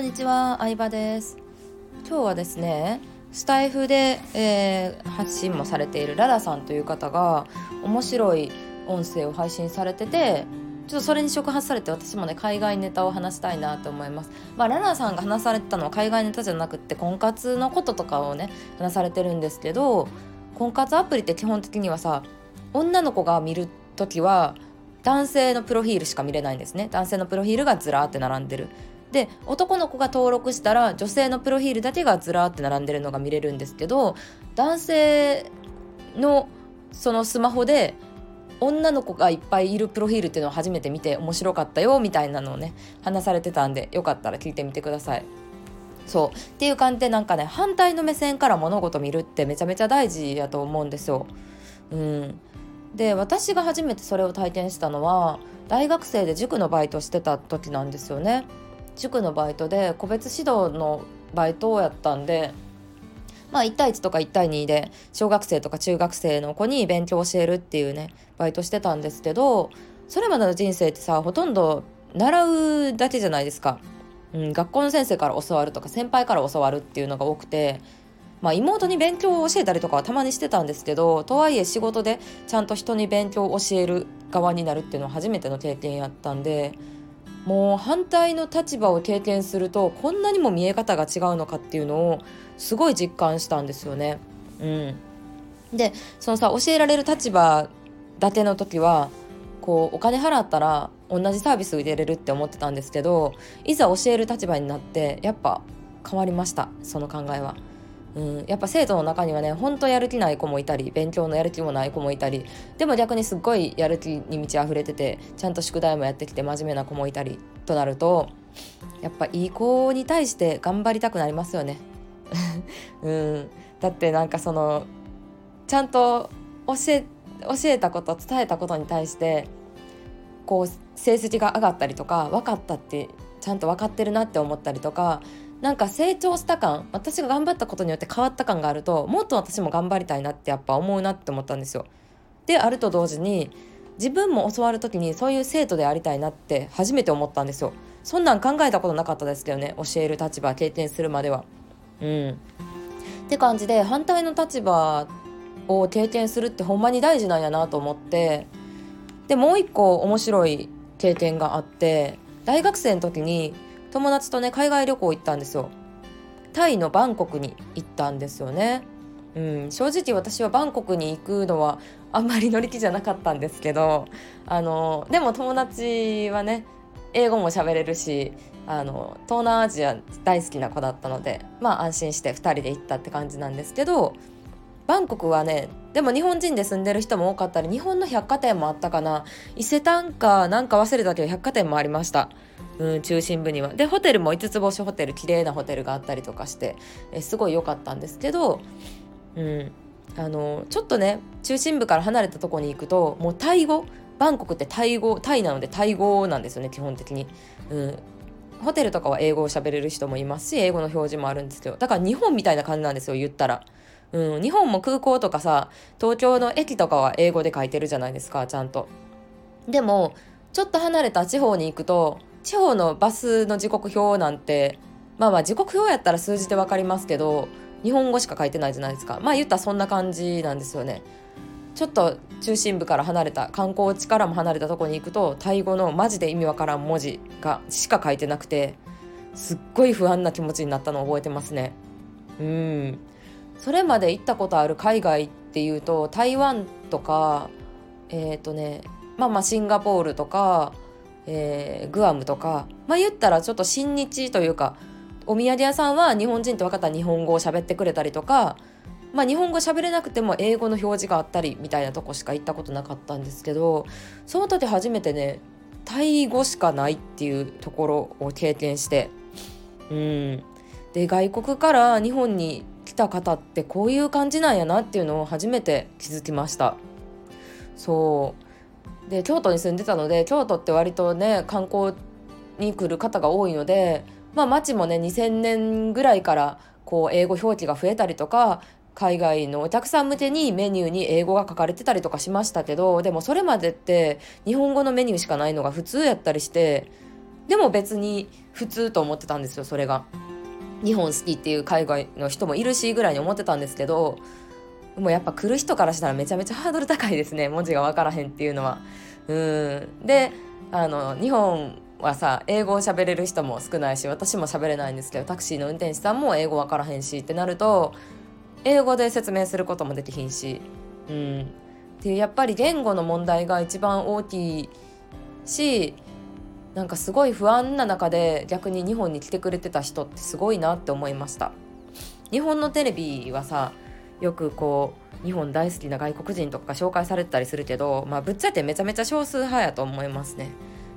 こんにちは、相葉です。今日はですねスタイフで、えー、発信もされているララさんという方が面白い音声を配信されててちょっとそれに触発されて私もね海外ネタを話したいなと思います。まあ、ララさんが話されてたのは海外ネタじゃなくって婚活のこととかをね話されてるんですけど婚活アプリって基本的にはさ女の子が見る時は男性のプロフィールしか見れないんですね。男性のプロフィールがずらーって並んでる。で男の子が登録したら女性のプロフィールだけがずらーって並んでるのが見れるんですけど男性のそのスマホで女の子がいっぱいいるプロフィールっていうのを初めて見て面白かったよみたいなのをね話されてたんでよかったら聞いてみてください。そうっていう感じでなんかね反対の目線から物事見るってめちゃめちゃ大事やと思うんですよ。うん、で私が初めてそれを体験したのは大学生で塾のバイトしてた時なんですよね。塾のバイトで個別指導のバイトをやったんでまあ1対1とか1対2で小学生とか中学生の子に勉強を教えるっていうねバイトしてたんですけどそれまでの人生ってさほとんど習うだけじゃないですか、うん、学校の先生から教わるとか先輩から教わるっていうのが多くてまあ、妹に勉強を教えたりとかはたまにしてたんですけどとはいえ仕事でちゃんと人に勉強を教える側になるっていうのは初めての経験やったんでもう反対の立場を経験するとこんなにも見え方が違うのかっていうのをすごい実感したんですよね。うん、でそのさ教えられる立場だけの時はこうお金払ったら同じサービス受けれるって思ってたんですけどいざ教える立場になってやっぱ変わりましたその考えは。うん、やっぱ生徒の中にはねほんとやる気ない子もいたり勉強のやる気もない子もいたりでも逆にすっごいやる気に満ち溢れててちゃんと宿題もやってきて真面目な子もいたりとなるとやっぱいい子に対して頑張りたくなりますよね。うん、だってなんかそのちゃんと教え教えたこと伝えたことに対してこう成績が上がったりとか分かったってちゃんと分かってるなって思ったりとかなんか成長した感私が頑張ったことによって変わった感があるともっと私も頑張りたいなってやっぱ思うなって思ったんですよ。であると同時に自分も教わる時にそういう生徒でありたいなって初めて思ったんですよ。そんなん考えたことなかったですけどね教える立場経験するまでは。うん。って感じで反対の立場を経験するってほんまに大事なんやなと思ってでもう一個面白い経験があって大学生の時に友達とね海外旅行行ったんですよ。タイのバンコクに行ったんですよね。うん、正直私はバンコクに行くのはあんまり乗り気じゃなかったんですけどあのでも友達はね英語も喋れるしあの東南アジア大好きな子だったのでまあ安心して2人で行ったって感じなんですけどバンコクはねでも日本人で住んでる人も多かったり日本の百貨店もあったかな。伊勢丹かなんか忘れたけど百貨店もありました。うん、中心部には。でホテルも5つ星ホテル綺麗なホテルがあったりとかしてえすごい良かったんですけど、うん、あのちょっとね中心部から離れたとこに行くともうタイ語バンコクってタイ語タイなのでタイ語なんですよね基本的に。うんホテルとかは英語を喋れる人もいますし英語の表示もあるんですけどだから日本みたいな感じなんですよ言ったら。うん、日本も空港とかさ東京の駅とかは英語で書いてるじゃないですかちゃんと。でもちょっと離れた地方に行くと地方のバスの時刻表なんてまあまあ時刻表やったら数字で分かりますけど日本語しか書いてないじゃないですか。まあ言ったらそんな感じなんですよね。ちょっと中心部から離れた観光地からも離れたとこに行くとタイ語のマジで意味わからん文字がしか書いてなくてすっごい不安な気持ちになったのを覚えてますね。うん。それまで行ったことある海外っていうと台湾とかえっ、ー、とねまあまあシンガポールとかえー、グアムとかまあ言ったらちょっと親日というかお土産屋さんは日本人って分かったら日本語を喋ってくれたりとかまあ日本語喋れなくても英語の表示があったりみたいなとこしか行ったことなかったんですけどその時初めてねタイ語しかないっていうところを経験してうん。で外国から日本に来た方ってこういう感じなんやなっていうのを初めて気づきました。そう。で京都に住んでたので京都って割とね観光に来る方が多いので、まあ、街もね2000年ぐらいからこう英語表記が増えたりとか海外のお客さん向けにメニューに英語が書かれてたりとかしましたけどでもそれまでって日本語のメニューしかないのが普通やったりしてでも別に普通と思ってたんですよそれが。日本好きっていう海外の人もいるしぐらいに思ってたんですけどもうやっぱ来る人からしたらめちゃめちゃハードル高いですね文字が分からへんっていうのは。うんであの日本はさ英語を喋れる人も少ないし私も喋れないんですけどタクシーの運転手さんも英語分からへんしってなると英語で説明することもできひんし。うんでやっぱり言語の問題が一番大きいしなんかすごい不安な中で逆に日本に来てくれてた人ってすごいなって思いました日本のテレビはさよくこう日本大好きな外国人とか紹介されてたりするけど、まあ、ぶっちゃけめちゃめちゃ少数派やと思いますね。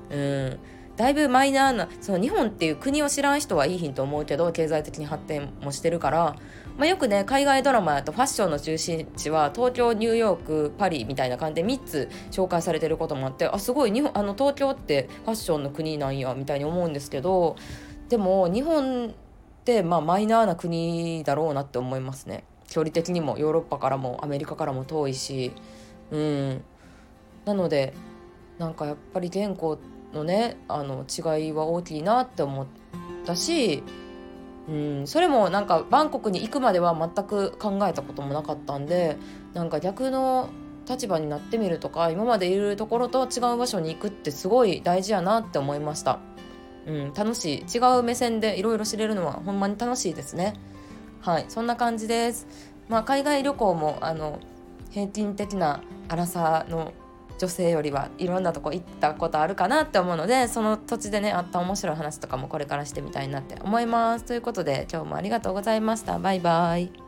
うんだいぶマイナーなその日本っていう国を知らん人はいいひんと思うけど経済的に発展もしてるから、まあ、よくね海外ドラマやとファッションの中心地は東京ニューヨークパリみたいな感じで3つ紹介されてることもあってあすごい日本あの東京ってファッションの国なんやみたいに思うんですけどでも日本ってまあマイナーな国だろうなって思いますね。距離的にもヨーロッパからもアメリカからも遠いしうんなのでなんかやっぱり言語のねあの違いは大きいなって思ったしうんそれもなんかバンコクに行くまでは全く考えたこともなかったんでなんか逆の立場になってみるとか今までいるところと違う場所に行くってすごい大事やなって思いました。うん、楽しい違う目線でいろいろ知れるのはほんまに楽しいですね。はいそんな感じです。まあ、海外旅行もあの平均的な荒さの女性よりはいろんなとこ行ったことあるかなって思うのでその土地でねあった面白い話とかもこれからしてみたいなって思います。ということで今日もありがとうございました。バイバイ。